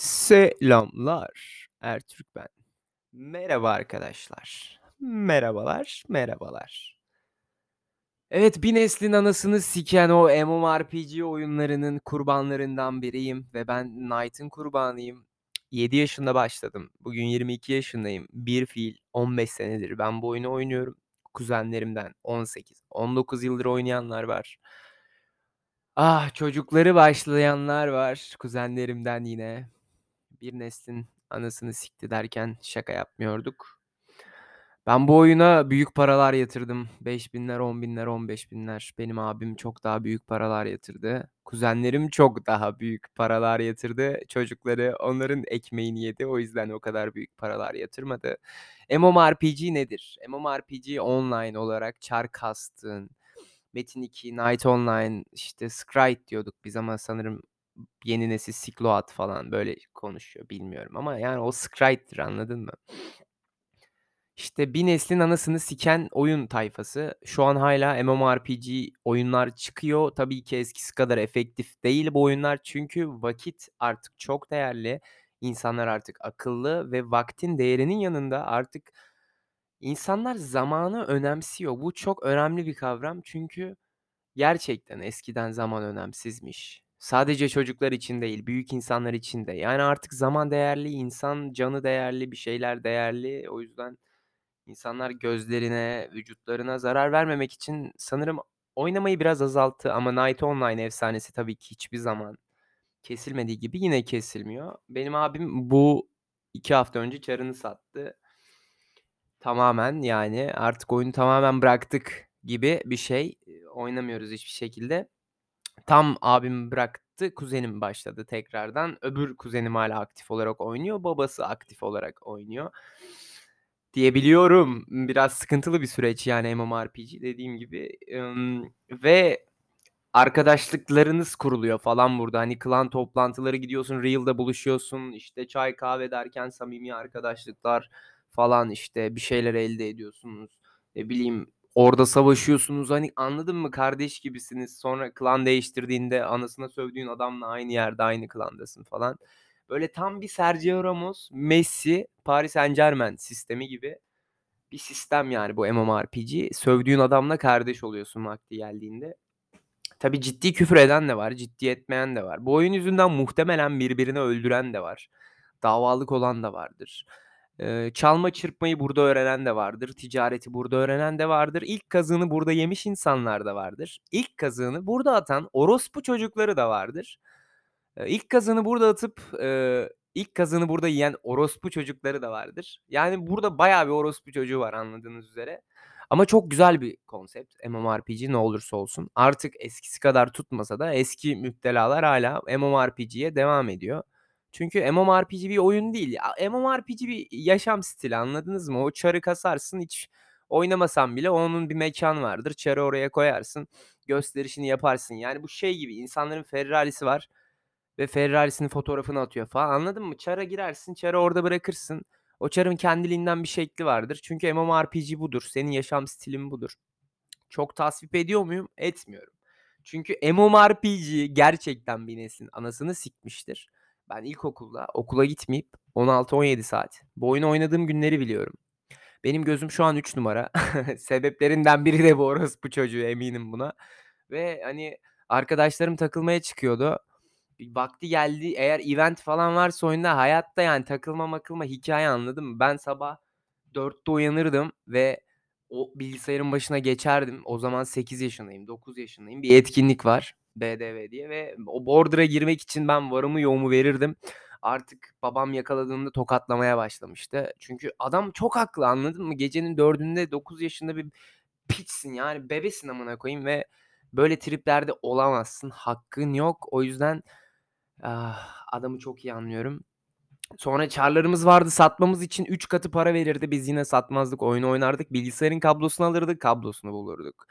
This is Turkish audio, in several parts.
Selamlar. Ertürk ben. Merhaba arkadaşlar. Merhabalar, merhabalar. Evet, bir neslin anasını siken o MMORPG oyunlarının kurbanlarından biriyim ve ben Knight'ın kurbanıyım. 7 yaşında başladım. Bugün 22 yaşındayım. Bir fiil 15 senedir ben bu oyunu oynuyorum. Kuzenlerimden 18, 19 yıldır oynayanlar var. Ah, çocukları başlayanlar var kuzenlerimden yine. Bir neslin anasını sikti derken şaka yapmıyorduk. Ben bu oyuna büyük paralar yatırdım. 5000'ler, 10.000'ler, 15.000'ler. Benim abim çok daha büyük paralar yatırdı. Kuzenlerim çok daha büyük paralar yatırdı. Çocukları onların ekmeğini yedi. O yüzden o kadar büyük paralar yatırmadı. MMORPG nedir? MMORPG online olarak çar Metin 2, Night Online, işte Scryte diyorduk biz ama sanırım yeni nesil Sikloat falan böyle konuşuyor bilmiyorum ama yani o Scryte'dir anladın mı? İşte bir neslin anasını siken oyun tayfası. Şu an hala MMORPG oyunlar çıkıyor. Tabii ki eskisi kadar efektif değil bu oyunlar çünkü vakit artık çok değerli. İnsanlar artık akıllı ve vaktin değerinin yanında artık insanlar zamanı önemsiyor. Bu çok önemli bir kavram çünkü gerçekten eskiden zaman önemsizmiş. Sadece çocuklar için değil, büyük insanlar için de. Yani artık zaman değerli, insan canı değerli, bir şeyler değerli. O yüzden insanlar gözlerine, vücutlarına zarar vermemek için sanırım oynamayı biraz azalttı ama Night Online efsanesi tabii ki hiçbir zaman kesilmediği gibi yine kesilmiyor. Benim abim bu 2 hafta önce çarını sattı. Tamamen yani artık oyunu tamamen bıraktık gibi bir şey. Oynamıyoruz hiçbir şekilde. Tam abim bıraktı, kuzenim başladı tekrardan. Öbür kuzenim hâlâ aktif olarak oynuyor. Babası aktif olarak oynuyor diyebiliyorum. Biraz sıkıntılı bir süreç yani MMORPG dediğim gibi. Ve arkadaşlıklarınız kuruluyor falan burada. Hani klan toplantıları gidiyorsun, real'da buluşuyorsun, işte çay kahve derken samimi arkadaşlıklar falan, işte bir şeyler elde ediyorsunuz. Ne bileyim, orada savaşıyorsunuz. Hani anladın mı? Kardeş gibisiniz. Sonra klan değiştirdiğinde anasına sövdüğün adamla aynı yerde, aynı klandasın falan. Böyle tam bir Sergio Ramos, Messi, Paris Saint-Germain sistemi gibi bir sistem yani bu MMORPG. Sövdüğün adamla kardeş oluyorsun vakti geldiğinde. Tabii ciddi küfür eden de var, ciddi etmeyen de var. Bu oyun yüzünden muhtemelen birbirini öldüren de var. Davalık olan da vardır. Çalma çırpmayı burada öğrenen de vardır. Ticareti burada öğrenen de vardır. İlk kazığını burada yemiş insanlar da vardır. İlk kazığını burada atan orospu çocukları da vardır. Eee, ilk kazığını burada atıp, ilk kazığını burada yiyen orospu çocukları da vardır. Yani burada bayağı bir orospu çocuğu var anladığınız üzere. Ama çok güzel bir konsept MMORPG ne olursa olsun. Artık eskisi kadar tutmasa da eski müptelalar hâlâ MMORPG'ye devam ediyor. Çünkü MMORPG bir oyun değil. MMORPG bir yaşam stili anladınız mı? O çarı kasarsın, hiç oynamasan bile onun bir mekânı vardır. Çarı oraya koyarsın, gösterişini yaparsın. Yani bu şey gibi insanların Ferrari'si var ve Ferrari'sinin fotoğrafını atıyor falan anladın mı? Çara girersin, çarı orada bırakırsın. O çarın kendiliğinden bir şekli vardır. Çünkü MMORPG budur. Senin yaşam stilin budur. Çok tasvip ediyor muyum? Etmiyorum. Çünkü MMORPG gerçekten bir neslin anasını sikmiştir. Ben ilkokulda okula gitmeyip 16-17 saat bu oyunu oynadığım günleri biliyorum. Benim gözüm şu an 3 numara. Sebeplerinden biri de bu orospu çocuğu eminim buna ve hani arkadaşlarım takılmaya çıkıyordu. Vakti geldi eğer event falan varsa oyunda hayatta yani takılma makılma hikâye anladın mı? Ben sabah 4'te uyanırdım ve o bilgisayarın başına geçerdim. O zaman 8 yaşındayım, 9 yaşındayım. Bir etkinlik var BDV diye ve o Border'a girmek için ben varımı yoğumu verirdim. Artık babam yakaladığında tokatlamaya başlamıştı. Çünkü adam çok haklı anladın mı? Gecenin 4'ünde 9 yaşında bir piçsin yani bebesin amına koyayım ve böyle triplerde olamazsın. Hakkın yok. O yüzden, ah, adamı çok iyi anlıyorum. Sonra çarlarımız vardı. Satmamız için 3 katı para verirdi. Biz yine satmazdık. Oyunu oynardık. Bilgisayarın kablosunu alırdık, kablosunu bulurduk.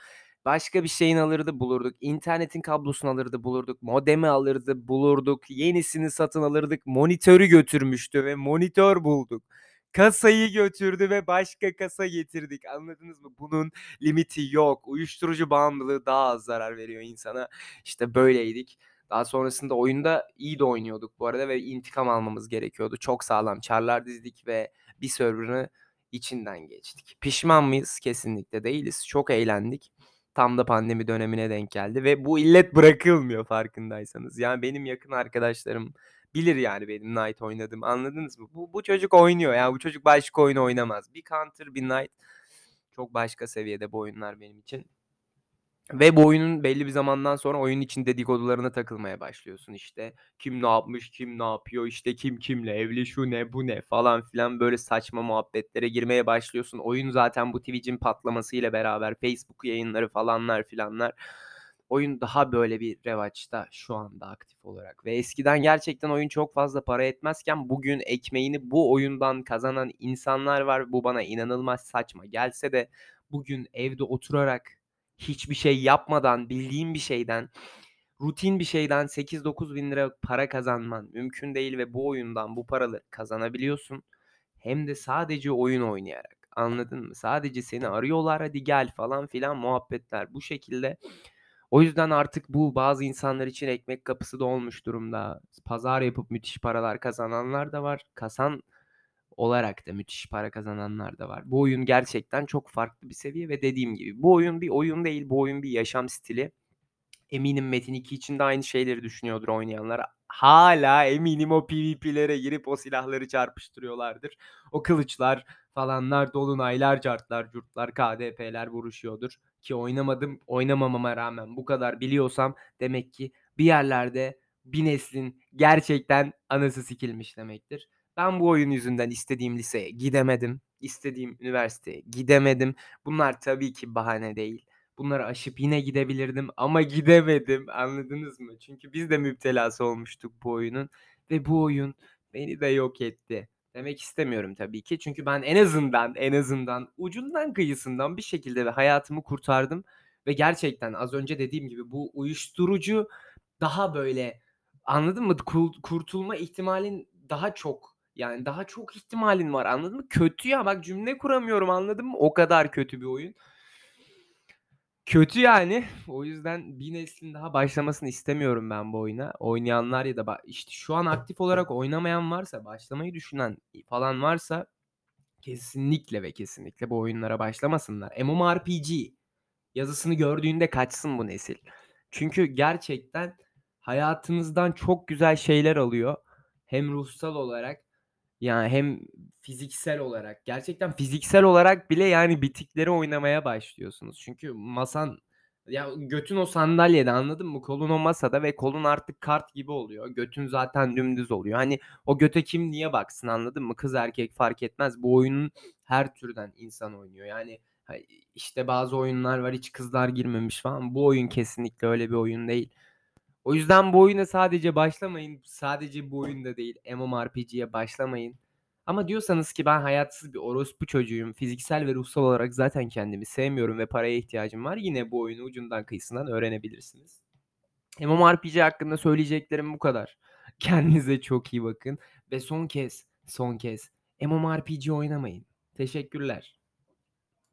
Başka bir şeyin alırdı, bulurduk. İnternetin kablosunu alırdı, bulurduk. Modemi alırdı, bulurduk. Yenisini satın alırdık. Monitörü götürmüştü ve monitör bulduk. Kasayı götürdü ve başka kasa getirdik. Anladınız mı? Bunun limiti yok. Uyuşturucu bağımlılığı daha az zarar veriyor insana. İşte böyleydik. Daha sonrasında oyunda iyi de oynuyorduk bu arada ve intikam almamız gerekiyordu. Çok sağlam çarlar dizdik ve bir server'ını içinden geçtik. Pişman mıyız? Kesinlikle değiliz. Çok eğlendik. Tam da pandemi dönemine denk geldi ve bu illet bırakılmıyor farkındaysanız. Yani benim yakın arkadaşlarım bilir yani benim Knight oynadığımı anladınız mı? Bu, bu çocuk oynuyor ya bu çocuk başka oyun oynamaz. Bir Counter bir Knight çok başka seviyede bu oyunlar benim için. Ve bu oyunun belli bir zamandan sonra oyunun için dedikodularına takılmaya başlıyorsun işte. Kim ne yapmış, kim ne yapıyor, işte kim kimle evli, şu ne, bu ne falan filan böyle saçma muhabbetlere girmeye başlıyorsun. Oyun zaten bu Twitch'in patlamasıyla beraber Facebook yayınları falanlar filanlar. Oyun daha böyle bir revaçta şu anda aktif olarak. Ve eskiden gerçekten oyun çok fazla para etmezken bugün ekmeğini bu oyundan kazanan insanlar var. Bu bana inanılmaz saçma gelse de bugün evde oturarak hiçbir şey yapmadan bildiğin bir şeyden rutin bir şeyden 8-9 bin lira para kazanman mümkün değil ve bu oyundan bu paraları kazanabiliyorsun. Hem de sadece oyun oynayarak. Anladın mı? Sadece seni arıyorlar hadi gel falan filan muhabbetler bu şekilde. O yüzden artık bu bazı insanlar için ekmek kapısı da olmuş durumda. Pazar yapıp müthiş paralar kazananlar da var. Kasan olarak da müthiş para kazananlar da var. Bu oyun gerçekten çok farklı bir seviye ve dediğim gibi bu oyun bir oyun değil, bu oyun bir yaşam stili. Eminim Metin 2 için de aynı şeyleri düşünüyordur oynayanlar. Hala eminim o PvP'lere girip o silahları çarpıştırıyorlardır. O kılıçlar falanlar, dolunaylar, cartlar, curtlar, KDP'ler vuruşuyordur. Ki oynamadım, oynamamama rağmen bu kadar biliyorsam demek ki bir yerlerde bir neslin gerçekten anası sikilmiş demektir. Ben bu oyun yüzünden istediğim liseye gidemedim. İstediğim üniversiteye gidemedim. Bunlar tabii ki bahane değil. Bunları aşıp yine gidebilirdim ama gidemedim. Anladınız mı? Çünkü biz de müptelası olmuştuk bu oyunun ve bu oyun beni de yok etti. Demek istemiyorum tabii ki. Çünkü ben en azından en azından ucundan kıyısından bir şekilde ve hayatımı kurtardım ve gerçekten az önce dediğim gibi bu uyuşturucu daha böyle anladın mı? kurtulma ihtimalin daha çok yani daha çok ihtimalin var anladın mı? Kötü ya bak cümle kuramıyorum anladın mı? O kadar kötü bir oyun. Kötü yani. O yüzden bir neslin daha başlamasını istemiyorum ben bu oyuna. Oynayanlar ya da işte şu an aktif olarak oynamayan varsa, başlamayı düşünen falan varsa kesinlikle ve kesinlikle bu oyunlara başlamasınlar. MMORPG yazısını gördüğünde kaçsın bu nesil. Çünkü gerçekten hayatınızdan çok güzel şeyler alıyor. Hem ruhsal olarak yani hem fiziksel olarak, gerçekten fiziksel olarak bile yani bitikleri oynamaya başlıyorsunuz. Çünkü masan ya götün o sandalyede anladın mı? Kolun o masada ve kolun artık kart gibi oluyor. Götün zaten dümdüz oluyor. Hani o göte kim niye baksın anladın mı? Kız erkek fark etmez. Bu oyunun her türden insan oynuyor. Yani işte bazı oyunlar var hiç kızlar girmemiş falan. Bu oyun kesinlikle öyle bir oyun değil. O yüzden bu oyuna sadece başlamayın. Sadece bu oyunda değil MMORPG'ye başlamayın. Ama diyorsanız ki ben hayatsız bir orospu çocuğuyum. Fiziksel ve ruhsal olarak zaten kendimi sevmiyorum ve paraya ihtiyacım var. Yine bu oyunu ucundan kıyısından öğrenebilirsiniz. MMORPG hakkında söyleyeceklerim bu kadar. Kendinize çok iyi bakın. Ve son kez, son kez MMORPG oynamayın. Teşekkürler.